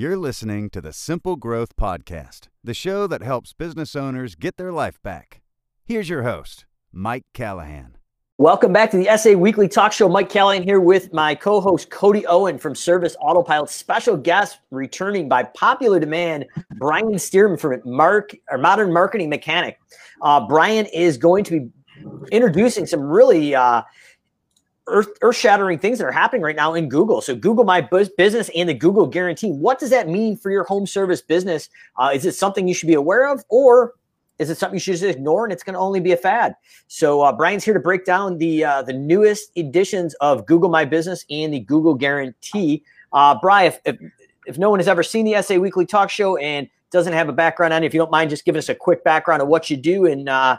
You're listening to the Simple Growth Podcast, the show that helps business owners get their life back. Here's your host, Mike Callahan. Welcome back to the SA Weekly Talk Show. Mike Callahan here with my co host, Cody Owen from Service Autopilot. Special guest returning by popular demand, Brian Stearman from Mark, or Modern Marketing Mechanic. Uh, Brian is going to be introducing some really uh, earth, earth-shattering things that are happening right now in Google. So Google My Business and the Google Guarantee. What does that mean for your home service business? Uh, is it something you should be aware of, or is it something you should just ignore and it's going to only be a fad? So uh, Brian's here to break down the uh, the newest editions of Google My Business and the Google Guarantee. Uh, Brian, if, if, if no one has ever seen the SA Weekly Talk Show and doesn't have a background on it, if you don't mind just giving us a quick background of what you do and uh,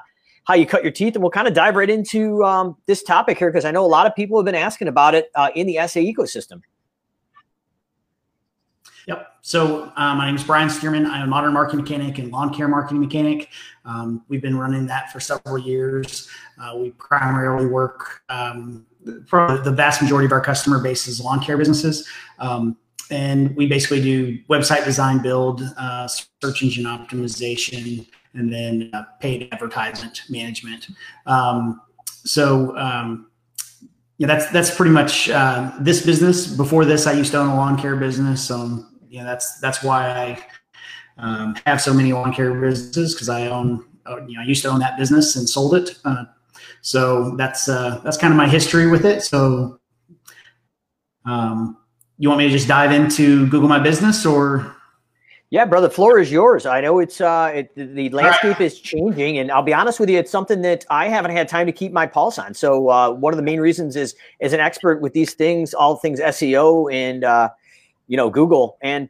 how you cut your teeth, and we'll kind of dive right into um, this topic here because I know a lot of people have been asking about it uh, in the SA ecosystem. Yep. So uh, my name is Brian Stearman. I'm a modern marketing mechanic and lawn care marketing mechanic. Um, we've been running that for several years. Uh, we primarily work um, for the vast majority of our customer base is lawn care businesses. Um, and we basically do website design, build, uh, search engine optimization, and then uh, paid advertisement management. Um, so um, yeah, that's that's pretty much uh, this business. Before this, I used to own a lawn care business. Um, know, that's that's why I um, have so many lawn care businesses because I own, uh, you know, I used to own that business and sold it. Uh, so that's uh, that's kind of my history with it. So, um, you want me to just dive into Google My Business or? Yeah, brother, floor is yours. I know it's uh, it, the landscape is changing, and I'll be honest with you, it's something that I haven't had time to keep my pulse on. So uh, one of the main reasons is as an expert with these things, all things SEO and uh, you know Google and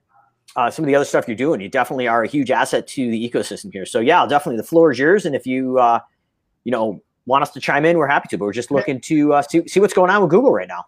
uh, some of the other stuff you're doing. You definitely are a huge asset to the ecosystem here. So yeah, definitely the floor is yours. And if you uh, you know want us to chime in, we're happy to. But we're just looking to uh, see, see what's going on with Google right now.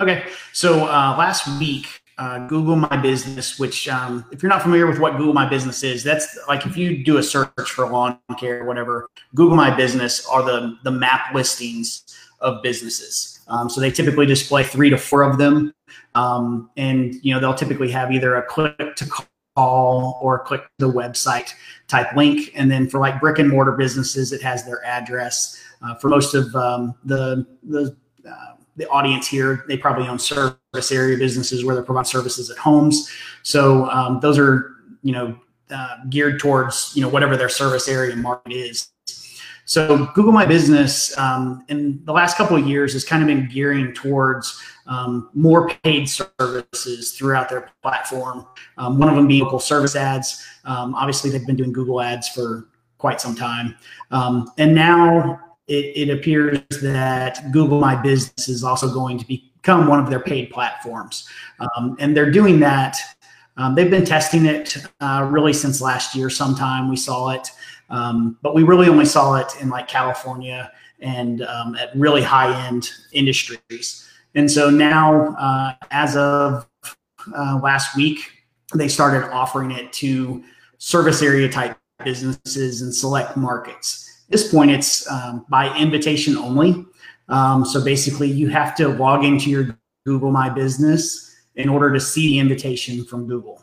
Okay, so uh, last week. Uh, Google My Business, which, um, if you're not familiar with what Google My Business is, that's like if you do a search for lawn care or whatever, Google My Business are the the map listings of businesses. Um, so they typically display three to four of them um, and you know they'll typically have either a click to call or click the website type link. And then for like brick and mortar businesses, it has their address. Uh, for most of um, the the uh, the audience here, they probably own service area businesses where they provide services at homes. So um, those are you know uh, geared towards you know whatever their service area market is. So Google My Business um, in the last couple of years has kind of been gearing towards um, more paid services throughout their platform. Um, one of them being local service ads. Um, obviously, they've been doing Google ads for quite some time. Um, and now it, it, appears that Google My Business is also going to become one of their paid platforms. Um, and they're doing that. Um, they've been testing it uh, really since last year sometime. We saw it. but we really only saw it in like California and at really high end industries. And so now, uh, as of uh, last week, they started offering it to service area type businesses and select markets. At this point, it's um, by invitation only. Um, so basically, you have to log into your Google My Business in order to see the invitation from Google.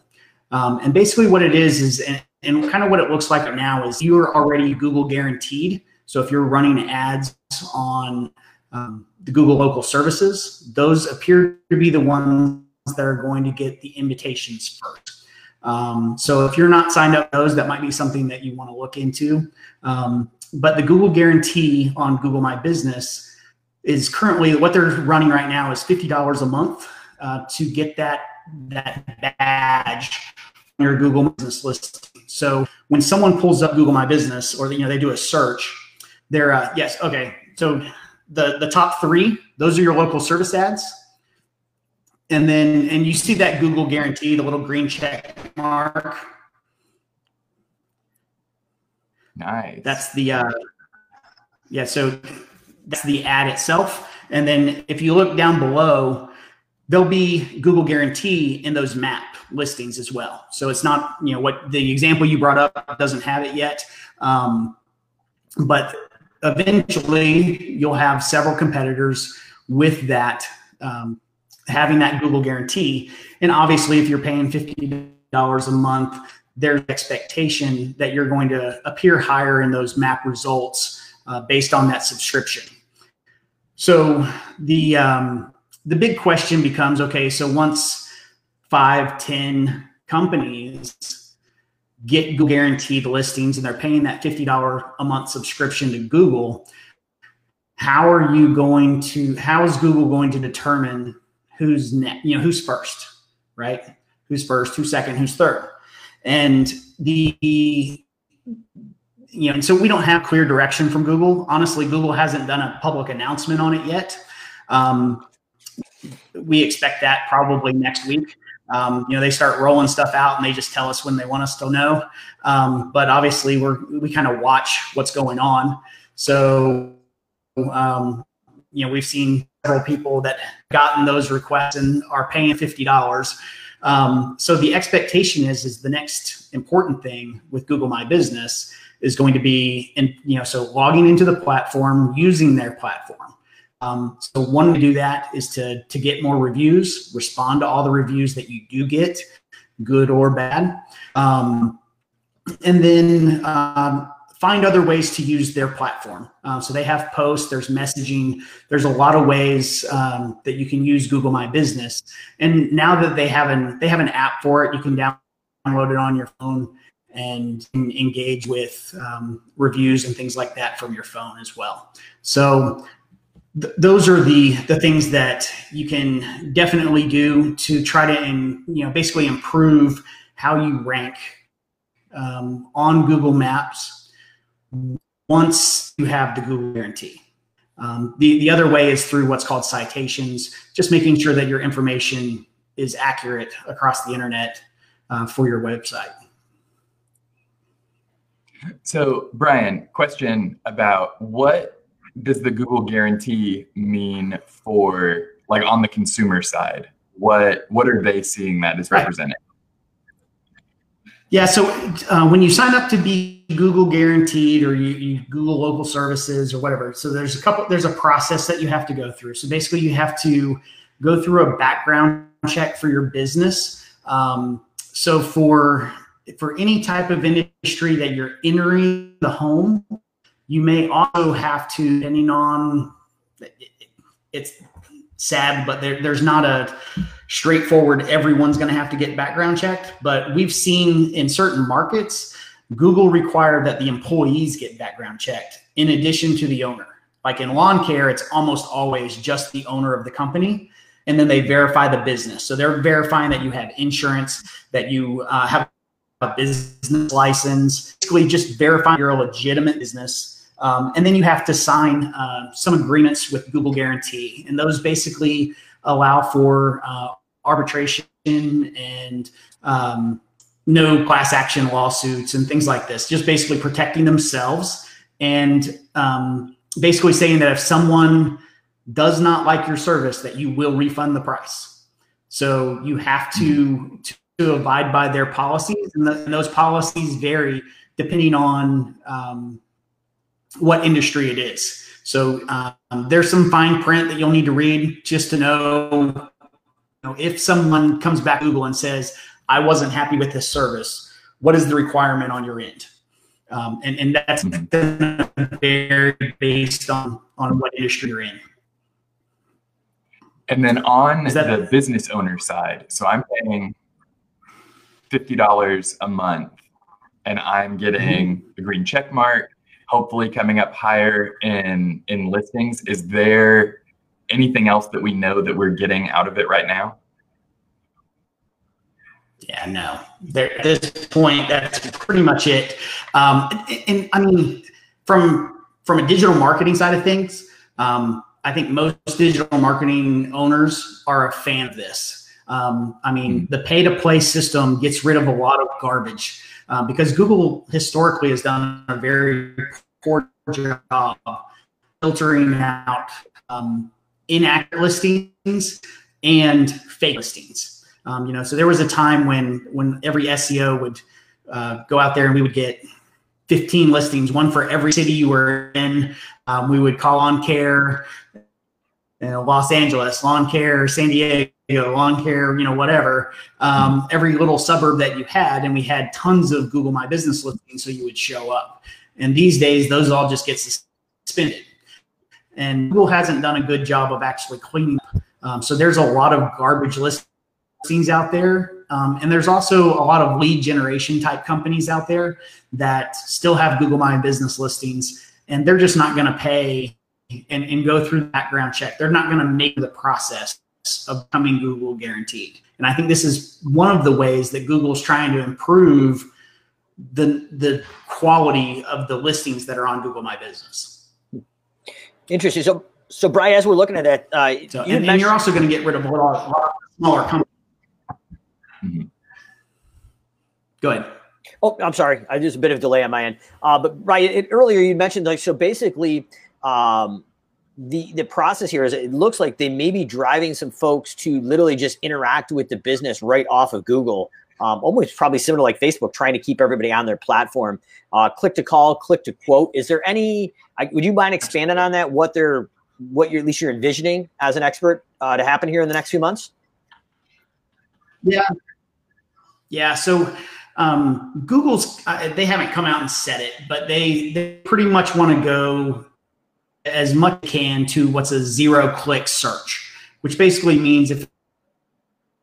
Um, and basically, what it is is, and, and kind of what it looks like now is you are already Google guaranteed. So if you're running ads on um, the Google local services, those appear to be the ones that are going to get the invitations first. Um, so if you're not signed up those, that might be something that you want to look into. Um, but the Google guarantee on Google My Business is currently what they're running right now is $50 a month uh, to get that that badge on your Google Business list. So when someone pulls up Google My Business or you know they do a search, they're uh, yes okay. So the the top three those are your local service ads and then and you see that google guarantee the little green check mark nice that's the uh yeah so that's the ad itself and then if you look down below there'll be google guarantee in those map listings as well so it's not you know what the example you brought up doesn't have it yet um, but eventually you'll have several competitors with that um, having that Google guarantee. And obviously, if you're paying $50 a month, there's expectation that you're going to appear higher in those map results uh, based on that subscription. So the um, the big question becomes: Okay, so once five, ten companies get guaranteed listings and they're paying that fifty dollar a month subscription to Google, how are you going to? How is Google going to determine who's next? You know, who's first, right? Who's first? Who's second? Who's third? And the you know, and so we don't have clear direction from Google. Honestly, Google hasn't done a public announcement on it yet. Um, we expect that probably next week. Um, you know, they start rolling stuff out and they just tell us when they want us to know. Um, but obviously, we're we kind of watch what's going on. So, um, you know, we've seen several people that gotten those requests and are paying fifty dollars. Um, so the expectation is is the next important thing with Google My Business is going to be in you know so logging into the platform using their platform. Um, so one way to do that is to to get more reviews respond to all the reviews that you do get good or bad. Um, and then um, find other ways to use their platform. Um, so they have posts there's messaging there's a lot of ways um, that you can use google my business. And now that they have an they have an app for it you can download it on your phone and engage with um, reviews and things like that from your phone as well. So th- those are the the things that you can definitely do to try to in, you know basically improve how you rank um, on Google Maps once you have the Google guarantee. Um, the, the other way is through what's called citations, just making sure that your information is accurate across the internet uh, for your website. So, Brian, question about what does the Google guarantee mean for like on the consumer side? What what are they seeing that is represented? Yeah, so uh, when you sign up to be Google guaranteed or you, you, Google local services or whatever, so there's a couple, there's a process that you have to go through. So basically, you have to go through a background check for your business. Um, so for for any type of industry that you're entering the home, you may also have to, depending on it's sad, but there, there's not a straightforward everyone's going to have to get background checked. But we've seen in certain markets, Google required that the employees get background checked in addition to the owner. Like in lawn care, it's almost always just the owner of the company. And then they verify the business. So they're verifying that you have insurance, that you uh, have a business license, basically just verifying you're a legitimate business. Um, and then you have to sign uh, some agreements with Google Guarantee. And those basically allow for uh, arbitration and um, no class action lawsuits and things like this, just basically protecting themselves and um, basically saying that if someone does not like your service, that you will refund the price. So you have to, to to abide by their policies, and, the, and those policies vary depending on um, what industry it is. So um, there's some fine print that you'll need to read just to know, you know, if someone comes back to Google and says, "I wasn't happy with this service," what is the requirement on your end? Um, and and that's mm-hmm. very based on on what industry you're in. And then on the business owner side, so I'm paying $50 a month and I'm getting mm-hmm. the green check mark, hopefully coming up higher in in listings. Is there anything else that we know that we're getting out of it right now? Yeah, no. There, at this point, that's pretty much it. Um, and, and, I mean, from from a digital marketing side of things, um, I think most digital marketing owners are a fan of this. Um, I mean, mm-hmm. the pay to play system gets rid of a lot of garbage uh, because Google historically has done a very poor job filtering out um, inaccurate listings and fake listings. Um, you know, so there was a time when when every SEO would uh, go out there and we would get 15 listings, one for every city you were in. Um, we would call on care you know, Los Angeles, lawn care, San Diego, lawn care, you know, whatever, um, every little suburb that you had. And we had tons of Google My Business listings so you would show up. And these days, those all just get suspended. And Google hasn't done a good job of actually cleaning. Um, so there's a lot of garbage listings out there. Um, and there's also a lot of lead generation type companies out there that still have Google My Business listings, and they're just not going to pay and, and go through the background check. They're not going to make the process of becoming Google guaranteed. And I think this is one of the ways that Google is trying to improve the the quality of the listings that are on Google My Business. Interesting. So, so Brian, as we're looking at that, uh, so, you and, and, you're also going to get rid of a lot, a lot of smaller companies. Mm-hmm. Go ahead. Oh, I'm sorry. I there's a bit of delay on my end. Uh, but Brian, it, earlier you mentioned like so basically um, the the process here is it looks like they may be driving some folks to literally just interact with the business right off of Google. Um, almost probably similar like Facebook, trying to keep everybody on their platform. Uh, click to call, click to quote. Is there any? Would you mind expanding on that? What they're, what you're at least you're envisioning as an expert uh, to happen here in the next few months? Yeah, yeah. So um, Google's uh, they haven't come out and said it, but they they pretty much want to go as much as can to what's a zero click search, which basically means if,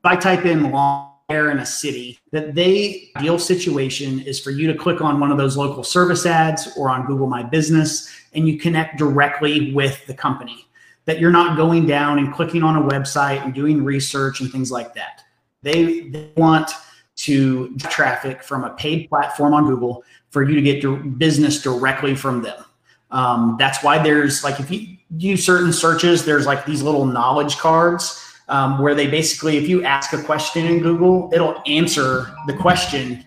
I type in lawn care in a city, that they ideal situation is for you to click on one of those local service ads or on Google My Business and you connect directly with the company. That you're not going down and clicking on a website and doing research and things like that. They, they want to traffic from a paid platform on Google for you to get your business directly from them. Um, that's why there's like if you do certain searches, there's like these little knowledge cards um, where they basically, if you ask a question in Google, it'll answer the question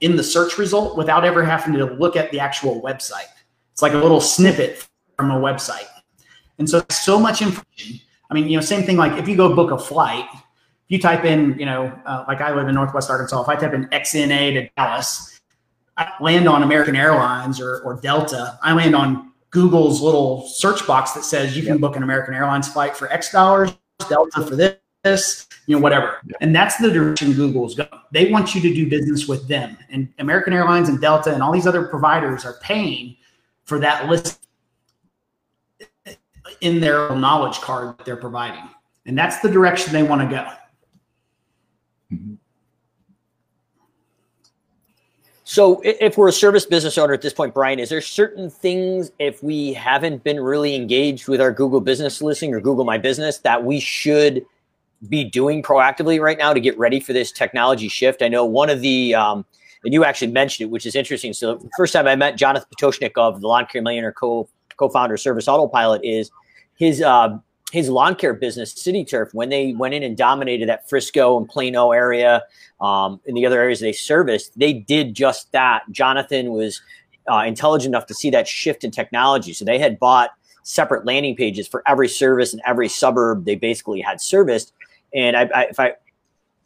in the search result without ever having to look at the actual website. It's like a little snippet from a website. And so so much information. I mean, you know, same thing like if you go book a flight, if you type in, you know, uh, like I live in Northwest Arkansas, if I type in XNA to Dallas, I land on American Airlines or, or Delta, I land on Google's little search box that says you can book an American Airlines flight for X dollars, Delta for this, you know, whatever. And that's the direction Google's going. They want you to do business with them. And American Airlines and Delta and all these other providers are paying for that list in their knowledge card that they're providing. And that's the direction they want to go. Mm-hmm. So, if we're a service business owner at this point, Brian, is there certain things if we haven't been really engaged with our Google Business listing or Google My Business that we should be doing proactively right now to get ready for this technology shift? I know one of the, um, and you actually mentioned it, which is interesting. So, the first time I met Jonathan Pototschnik of the Lawn Care Millionaire co co-founder of Service Autopilot is his uh, his lawn care business, City Turf, when they went in and dominated that Frisco and Plano area, um, and the other areas they serviced, they did just that. Jonathan was uh, intelligent enough to see that shift in technology, so they had bought separate landing pages for every service and every suburb they basically had serviced. And I, I, if I,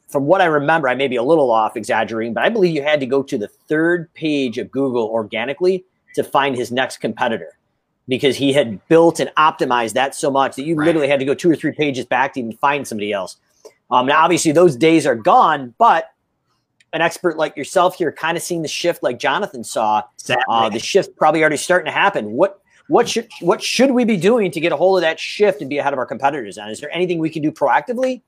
from what I remember, I may be a little off exaggerating, but I believe you had to go to the third page of Google organically to find his next competitor because he had built and optimized that so much that you right. literally had to go two or three pages back to even find somebody else. Um, now, obviously, those days are gone, but an expert like yourself here, kind of seeing the shift like Jonathan saw, exactly. uh, the shift probably already starting to happen. What what should what should we be doing to get a hold of that shift and be ahead of our competitors? And is there anything we can do proactively?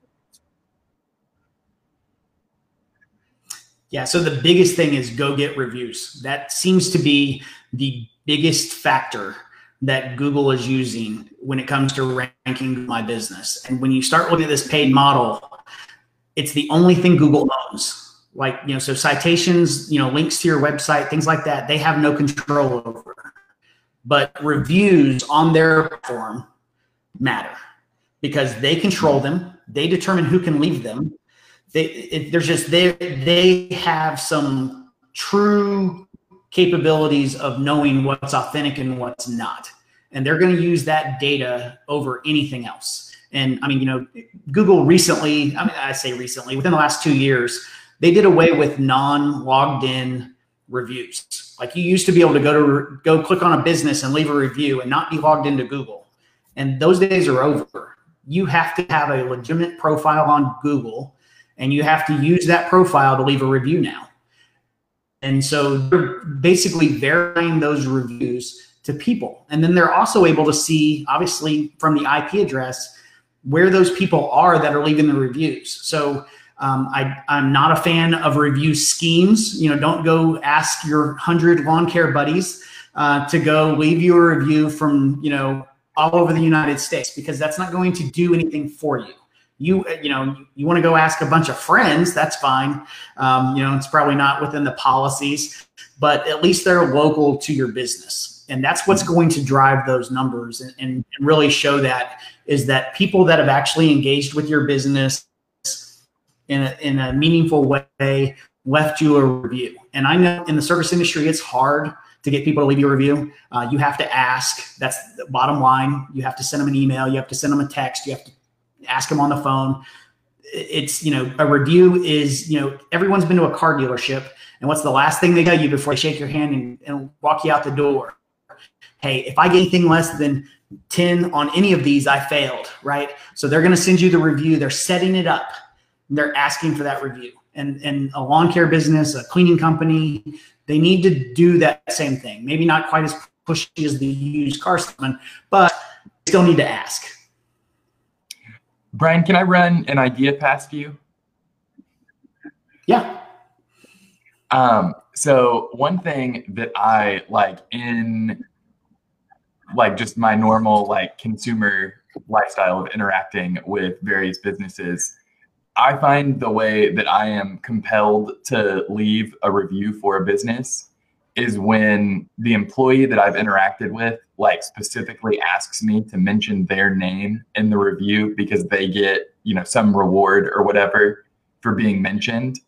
Yeah, so the biggest thing is go get reviews. That seems to be the biggest factor that Google is using when it comes to ranking my business. And when you start looking at this paid model, it's the only thing Google owns. Like, you know, so citations, you know, links to your website, things like that, they have no control over. But reviews on their platform matter because they control them. They determine who can leave them. They, it, there's just they they have some true capabilities of knowing what's authentic and what's not. And they're going to use that data over anything else. And I mean, you know, Google recently, I mean, I say recently, within the last two years, they did away with non logged in reviews. Like you used to be able to go to go click on a business and leave a review and not be logged into Google. And those days are over. you have to have a legitimate profile on Google and you have to use that profile to leave a review now. And so they're basically verifying those reviews to people. And then they're also able to see, obviously, from the IP address, where those people are that are leaving the reviews. So um, I, I'm not a fan of review schemes. You know, don't go ask your hundred lawn care buddies uh, to go leave you a review from you know all over the United States because that's not going to do anything for you. You you know you want to go ask a bunch of friends. That's fine. Um, you know, it's probably not within the policies, but at least they're local to your business, and that's what's going to drive those numbers and, and really show that is that people that have actually engaged with your business in a, in a meaningful way left you a review. And I know in the service industry, it's hard to get people to leave you a review. Uh, you have to ask. That's the bottom line. You have to send them an email. You have to send them a text. You have to ask them on the phone. It's, you know, a review is, you know, everyone's been to a car dealership. And what's the last thing they tell you before they shake your hand and, and walk you out the door? Hey, if I get anything less than 10 on any of these, I failed, right? So they're going to send you the review. They're setting it up they're asking for that review. And, and a lawn care business, a cleaning company, they need to do that same thing. Maybe not quite as pushy as the used car salesman, but still need to ask. Brian, can I run an idea past you? Yeah. Um, so one thing that I like in like just my normal like consumer lifestyle of interacting with various businesses I find the way that I am compelled to leave a review for a business is when the employee that I've interacted with, like specifically asks me to mention their name in the review because they get, you know, some reward or whatever for being mentioned.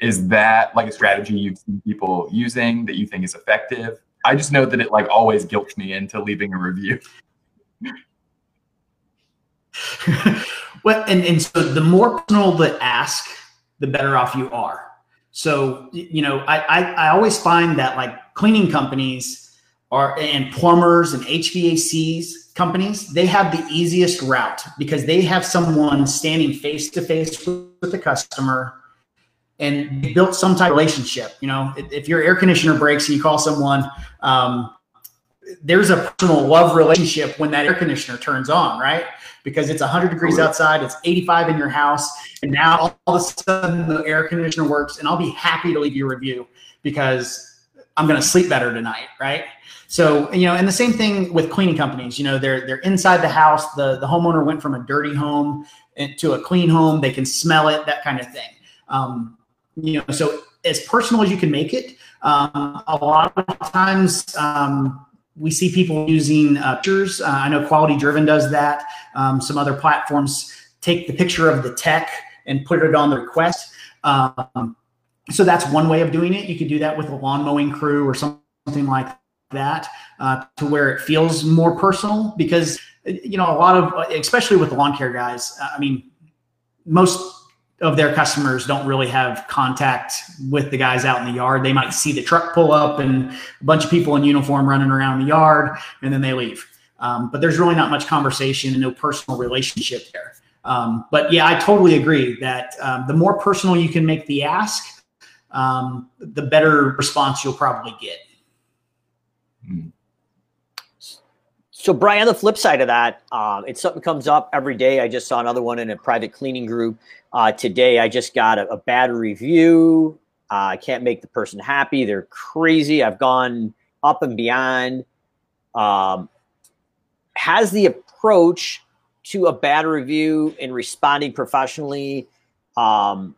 Is that like a strategy you've seen people using that you think is effective? I just know that it like always guilts me into leaving a review. Well, and, and so the more personal the ask, the better off you are. So, you know, I, I, I always find that like cleaning companies are and plumbers and HVACs companies, they have the easiest route because they have someone standing face to face with the customer and built some type of relationship. You know, if, if your air conditioner breaks and you call someone, um, there's a personal love relationship when that air conditioner turns on, right? Because it's 100 degrees outside, it's 85 in your house, and now all of a sudden the air conditioner works, and I'll be happy to leave you a review because I'm going to sleep better tonight, right? So you know, and the same thing with cleaning companies. You know, they're they're inside the house. The the homeowner went from a dirty home to a clean home. They can smell it, that kind of thing. Um, you know, so as personal as you can make it. Um, a lot of times, um, we see people using uh, pictures. Uh, I know Quality Driven does that. Um, some other platforms take the picture of the tech and put it on the request. Um, so that's one way of doing it. You could do that with a lawn mowing crew or something like that uh, to where it feels more personal because you know a lot of especially with the lawn care guys i mean most of their customers don't really have contact with the guys out in the yard. They might see the truck pull up and a bunch of people in uniform running around the yard, and then they leave. Um, but there's really not much conversation and no personal relationship there. Um, but yeah, I totally agree that um, the more personal you can make the ask, um, the better response you'll probably get. So, Brian, on the flip side of that, um, it's something comes up every day. I just saw another one in a private cleaning group uh, today. I just got a, a bad review. Uh, I can't make the person happy. They're crazy. I've gone up and beyond. Um, has the approach to a bad review in responding professionally um,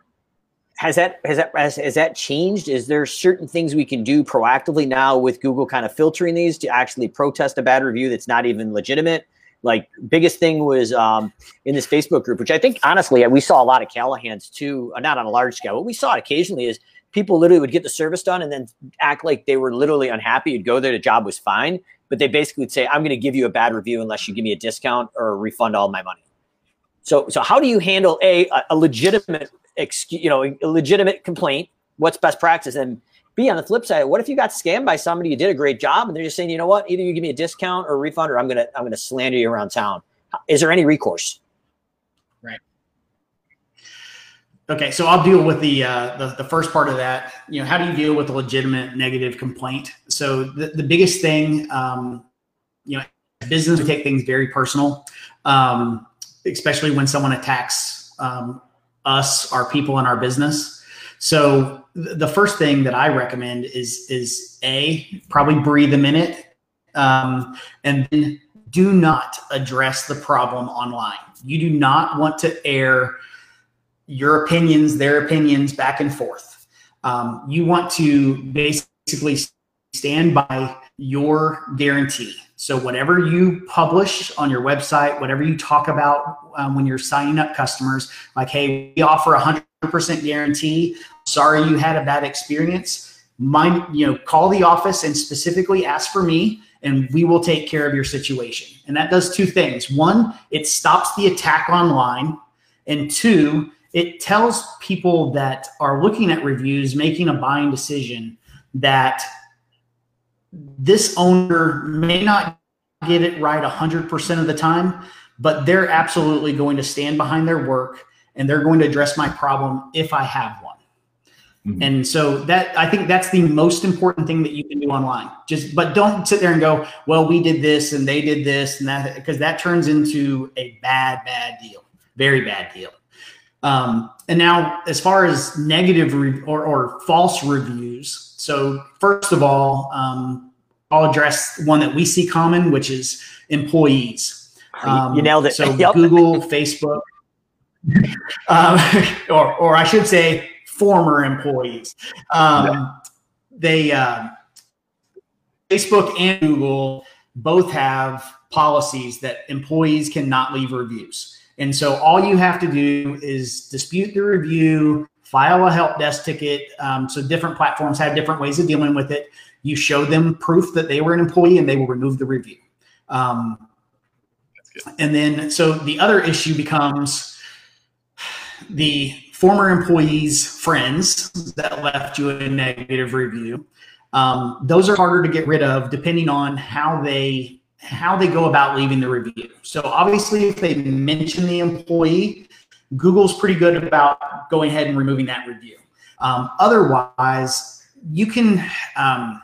has that has that has, has that changed? Is there certain things we can do proactively now with Google kind of filtering these to actually protest a bad review that's not even legitimate? Like biggest thing was um, in this Facebook group, which I think honestly we saw a lot of Callahans too, uh, not on a large scale, but we saw occasionally is people literally would get the service done and then act like they were literally unhappy. You'd go there, the job was fine, but they basically would say, "I'm going to give you a bad review unless you give me a discount or refund all my money." So, so how do you handle a a legitimate excuse, you know, a legitimate complaint. What's best practice? And B, on the flip side, what if you got scammed by somebody you did a great job and they're just saying, you know what, either you give me a discount or a refund, or I'm gonna I'm gonna slander you around town. is there any recourse? Right. Okay, so I'll deal with the, uh, the the first part of that. You know, how do you deal with a legitimate negative complaint? So the, the biggest thing, um, you know, business we take things very personal, um, especially when someone attacks um, us, our people and our business. So th- the first thing that I recommend is is a probably breathe a minute, um, and then do not address the problem online. You do not want to air your opinions, their opinions back and forth. Um, you want to basically stand by your guarantee. So, whatever you publish on your website, whatever you talk about um, when you're signing up customers, like, hey, we offer a 100% guarantee. Sorry you had a bad experience. Mind, you know, call the office and specifically ask for me, and we will take care of your situation. And that does two things. One, it stops the attack online. And two, it tells people that are looking at reviews, making a buying decision, that this owner may not get it right 100% of the time, but they're absolutely going to stand behind their work and they're going to address my problem if I have one. Mm-hmm. And so that I think that's the most important thing that you can do online. Just but don't sit there and go, well, we did this and they did this and that because that turns into a bad, bad deal. Very bad deal. Um, and now, as far as negative re- or, or, false reviews, so first of all, um, I'll address one that we see common, which is employees. Um, you nailed it. So yep. Google, Facebook, um, or or I should say, former employees. Um. They uh, Facebook and Google both have policies that employees cannot leave reviews. And so all you have to do is dispute the review, file a help desk ticket. Um, so different platforms have different ways of dealing with it. You show them proof that they were an employee and they will remove the review. Um, and then, so the other issue becomes the former employees' friends that left you a negative review. Um, those are harder to get rid of depending on how they how they go about leaving the review. So obviously, if they mention the employee, Google's pretty good about going ahead and removing that review. Um, otherwise, you can um,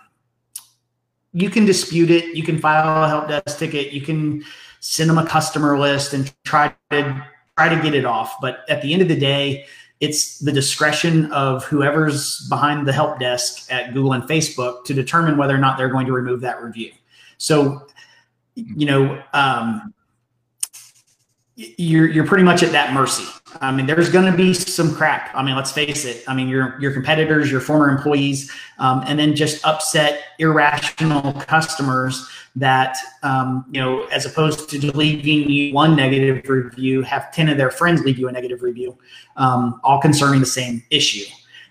you can dispute it. You can file a help desk ticket. You can send them a customer list and try to try to get it off. But at the end of the day, it's the discretion of whoever's behind the help desk at Google and Facebook to determine whether or not they're going to remove that review. So you know, um, you're you're pretty much at that mercy. I mean, there's going to be some crap. I mean, let's face it. I mean, your your competitors, your former employees, um, and then just upset, irrational customers that um, you know, as opposed to leaving you one negative review, have ten of their friends leave you a negative review, um, all concerning the same issue.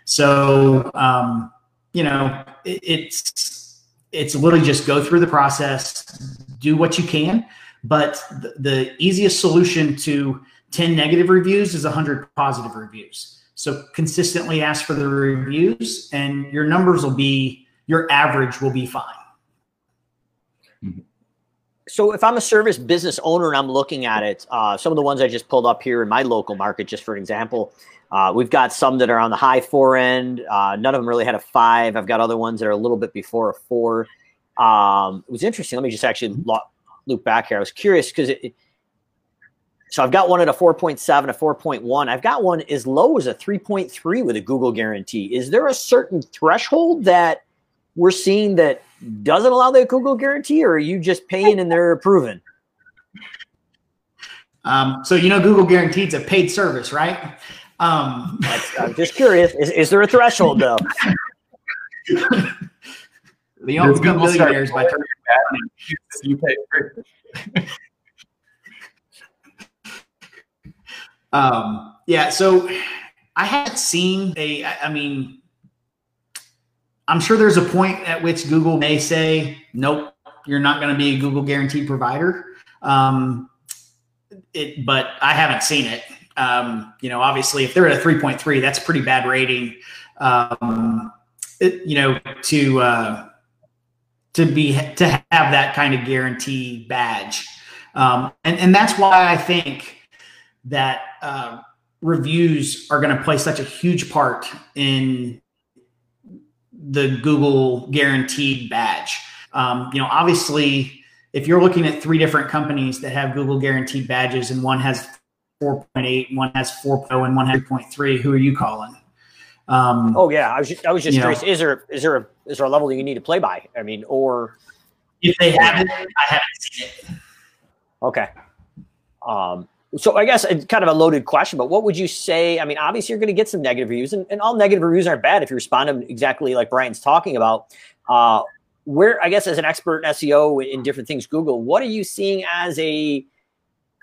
So, um, you know, it, it's it's literally just go through the process, do what you can. But the, the easiest solution to 10 negative reviews is 100 positive reviews. So consistently ask for the reviews, and your numbers will be, your average will be fine. So if I'm a service business owner and I'm looking at it, uh, some of the ones I just pulled up here in my local market, just for example, uh, we've got some that are on the high four end. Uh, none of them really had a five. I've got other ones that are a little bit before a four. Um, it was interesting. Let me just actually loop back here. I was curious because it, it, so I've got one at a 4.7, a 4.1. I've got one as low as a 3.3 with a Google guarantee. Is there a certain threshold that we're seeing that doesn't allow the Google guarantee, or are you just paying and they're approving? Um, so you know, Google guarantees a paid service, right? Um, I'm just curious. Is, is there a threshold though? The only become millionaires by turning you pay for um, yeah, so I had seen a, I mean, I'm sure there's a point at which Google may say, nope, you're not going to be a Google guaranteed provider. Um, it, but I haven't seen it. Um, you know, obviously, if they're at a 3.3, that's a pretty bad rating. Um, it, you know, to uh, to be to have that kind of guarantee badge. Um, and, and that's why I think that uh, reviews are going to play such a huge part in the Google guaranteed badge. Um, you know, obviously, if you're looking at three different companies that have Google guaranteed badges and one has 4.8, one has 4.0, and one has 3.3, who are you calling? Um, oh yeah, I was just, I was just curious. Know, is there is there a is there a level that you need to play by? I mean, or if they haven't, I haven't seen it. Okay. Um, so I guess it's kind of a loaded question, but what would you say? I mean, obviously you're going to get some negative reviews, and, and all negative reviews aren't bad if you respond to them exactly like Brian's talking about. Uh, where I guess as an expert in SEO in different things, Google, what are you seeing as a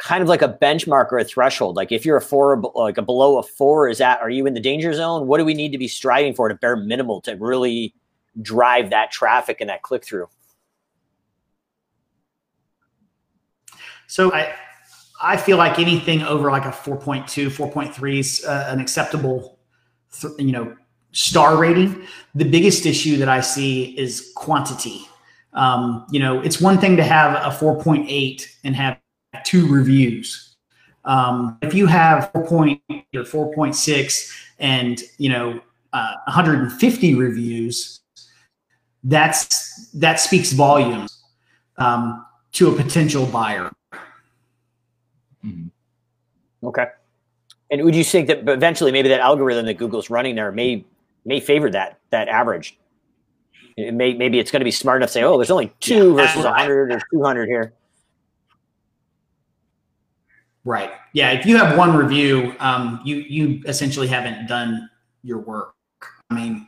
kind of like a benchmark or a threshold? Like if you're a four, like a below a four, is that are you in the danger zone? What do we need to be striving for to bare minimal to really drive that traffic and that click through? So I I feel like anything over like a 4.2, 4.3 is uh, an acceptable, th- you know, star rating. The biggest issue that I see is quantity. Um, you know, it's one thing to have a 4.8 and have two reviews. Um, if you have 4.8 or 4.6 and, you know, uh, 150 reviews, that's that speaks volumes um, to a potential buyer. Mm-hmm. Okay. And would you think that eventually maybe that algorithm that Google's running there may may favor that that average? It may, maybe it's going to be smart enough to say, oh, there's only two yeah, versus 100 or 200 here. Right. Yeah. If you have one review, um, you you essentially haven't done your work. I mean,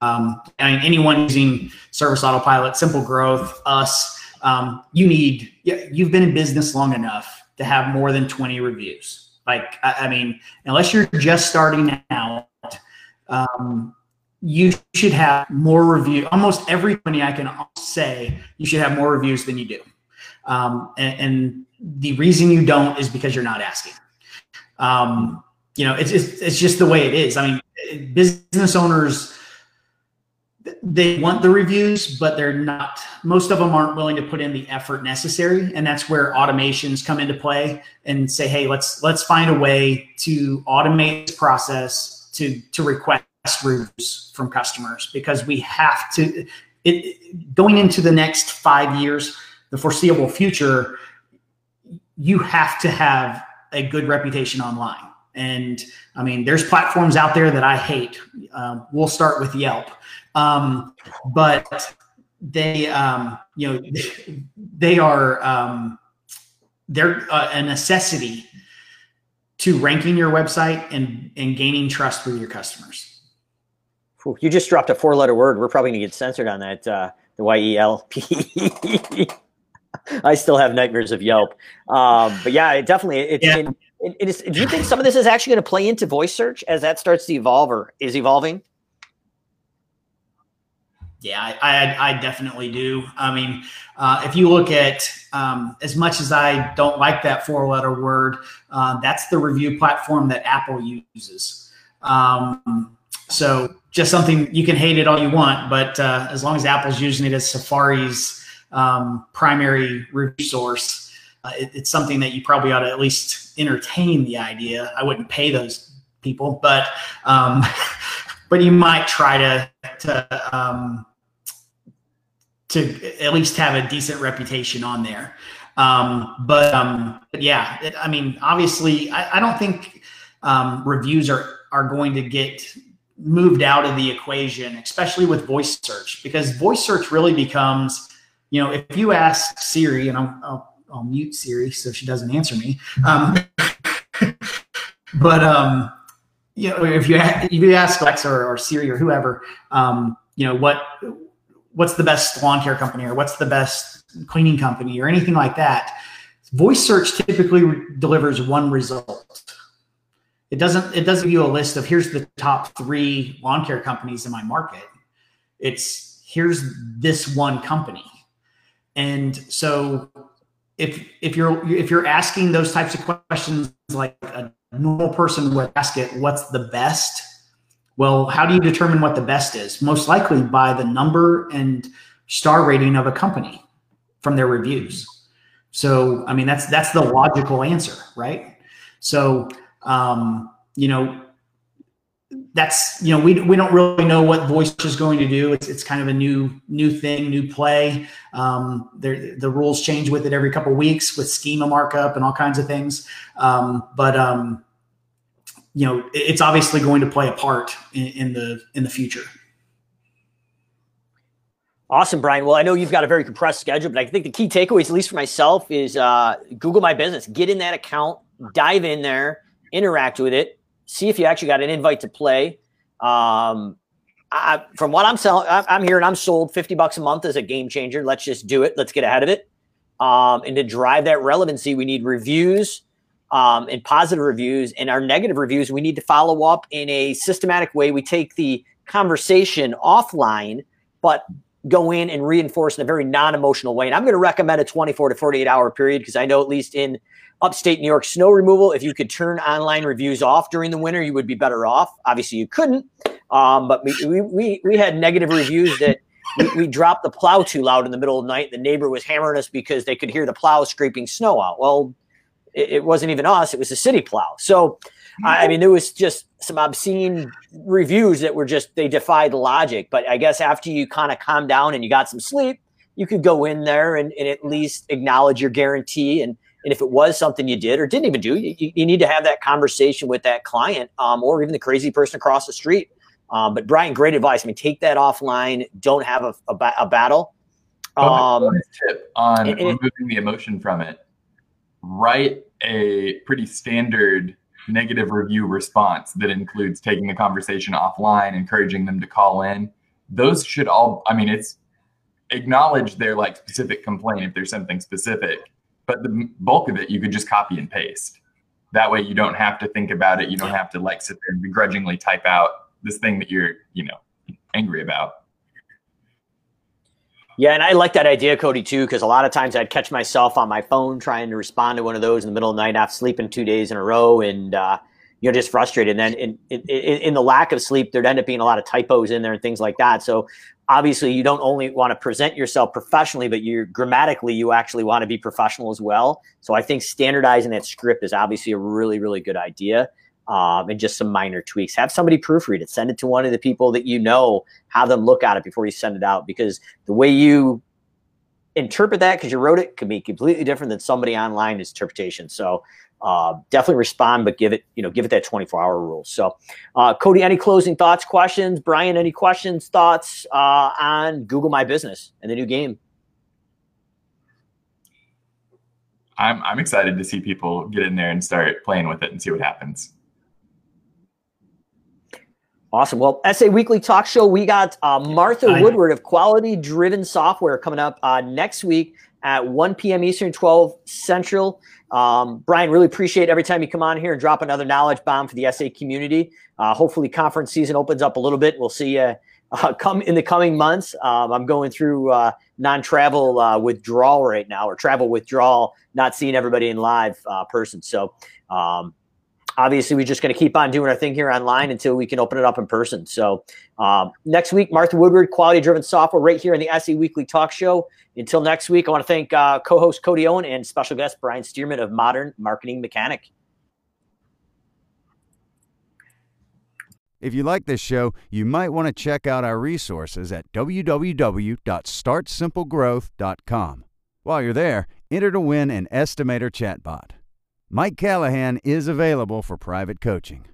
um, I mean, anyone using Service Autopilot, Simple Growth, us, um, you need. You've been in business long enough to have more than 20 reviews. Like, I, I mean, unless you're just starting out, um, you should have more review. Almost every company I can say you should have more reviews than you do. Um, and, and, the reason you don't is because you're not asking. Um, you know, it's, it's, it's just the way it is. I mean, business owners they want the reviews, but they're not. Most of them aren't willing to put in the effort necessary, and that's where automations come into play and say, "Hey, let's let's find a way to automate this process to to request reviews from customers because we have to." It going into the next five years, the foreseeable future, you have to have a good reputation online. And I mean, there's platforms out there that I hate. Um, we'll start with Yelp um, but they, um, you know, they are um, they're uh, a necessity to ranking your website and and gaining trust with your customers. You just dropped a four letter word. We're probably going to get censored on that. Uh, the Y E L P. I still have nightmares of Yelp. Um, but yeah, it definitely. It's, yeah. It, it is, do you think some of this is actually going to play into voice search as that starts to evolve or is evolving? Yeah, I, I, I, definitely do. I mean, uh, if you look at um, as much as I don't like that four letter word, uh, that's the review platform that Apple uses. Um, so just something you can hate it all you want, but uh, as long as Apple's using it as Safari's um, primary review source, uh, it, it's something that you probably ought to at least entertain the idea. I wouldn't pay those people, but um, but you might try to to um, to at least have a decent reputation on there. Um, but, um, but yeah, it, I mean, obviously, I, I don't think um, reviews are are going to get moved out of the equation, especially with voice search, because voice search really becomes, you know, if you ask Siri, and I'll, I'll, I'll mute Siri so she doesn't answer me. Um, but um, you know, if you if you ask Alexa or, or Siri or whoever, um, you know, what what's the best lawn care company or what's the best cleaning company or anything like that. Voice search typically delivers one result. It doesn't it doesn't give you a list of here's the top three lawn care companies in my market. It's here's this one company. And so if if you're if you're asking those types of questions like a normal person would ask it, what's the best? Well, how do you determine what the best is? Most likely by the number and star rating of a company from their reviews. So, I mean, that's that's the logical answer, right? So, um, you know, that's you know we, we don't really know what voice is going to do it's, it's kind of a new new thing new play um, the rules change with it every couple weeks with schema markup and all kinds of things um, but um, you know it's obviously going to play a part in, in the in the future Awesome, Brian. Well, I know you've got a very compressed schedule, but I think the key takeaways, at least for myself, is uh, Google My Business. Get in that account, dive in there, interact with it, see if you actually got an invite to play. Um, I, from what I'm selling, I'm here and I'm sold 50 bucks a month as a game changer. Let's just do it. Let's get ahead of it. Um, and to drive that relevancy, we need reviews um, and positive reviews. And our negative reviews, we need to follow up in a systematic way. We take the conversation offline, but go in and reinforce in a very non emotional way. And I'm going to recommend a 24 to 48 hour period because I know, at least in upstate New York snow removal. If you could turn online reviews off during the winter, you would be better off. Obviously, you couldn't. Um, but we, we, we had negative reviews that we, we, dropped the plow too loud in the middle of the night. The neighbor was hammering us because they could hear the plow scraping snow out. Well, it, it wasn't even us, it was a city plow. So, I mean, there was just some obscene reviews that were just, they defied logic. But I guess after you kind of calm down and you got some sleep, you could go in there and, and at least acknowledge your guarantee and and if it was something you did or didn't even do, you, you need to have that conversation with that client um, or even the crazy person across the street. Um, but Brian, great advice. I mean, take that offline. Don't have a, a, a battle. Um, tip on and, removing the emotion from it. Write a pretty standard negative review response that includes taking the conversation offline, encouraging them to call in. Those should all. I mean, it's acknowledge their like specific complaint if there's something specific but the bulk of it you could just copy and paste. That way you don't have to think about it. You don't have to like sit there and begrudgingly type out this thing that you're, you know, angry about. Yeah, and I like that idea, Cody, too, because a lot of times I'd catch myself on my phone trying to respond to one of those in the middle of the night after sleeping two days in a row, and uh, you know, just frustrated. And then in, in, in, the lack of sleep, there'd end up being a lot of typos in there and things like that. So obviously you don't only want to present yourself professionally but you grammatically you actually want to be professional as well so i think standardizing that script is obviously a really really good idea um, and just some minor tweaks have somebody proofread it send it to one of the people that you know have them look at it before you send it out because the way you interpret that because you wrote it could be completely different than somebody online's interpretation so uh, definitely respond, but give it, you know, give it that 24 hour rule. So, uh, Cody, any closing thoughts, questions? Brian, any questions, thoughts uh, on Google My Business and the new game? I'm, I'm excited to see people get in there and start playing with it and see what happens. Awesome. Well, SA Weekly Talk Show, we got uh, Martha Woodward of Quality Driven Software coming up uh, next week at 1 p.m. Eastern, 12 Central. Um, Brian, really appreciate every time you come on here and drop another knowledge bomb for the SA community. Uh, hopefully, conference season opens up a little bit. We'll see you uh, come in the coming months. Um, I'm going through uh, non-travel uh, withdrawal right now, or travel withdrawal, not seeing everybody in live uh, person. So, um, obviously, we're just going to keep on doing our thing here online until we can open it up in person. So, um, next week, Martha Woodward, quality driven software, right here in the SA Weekly Talk Show. Until next week, I want to thank uh, co host Cody Owen and special guest Brian Stearman of Modern Marketing Mechanic. If you like this show, you might want to check out our resources at www.startsimplegrowth.com. While you're there, enter to win an estimator chatbot. Mike Callahan is available for private coaching.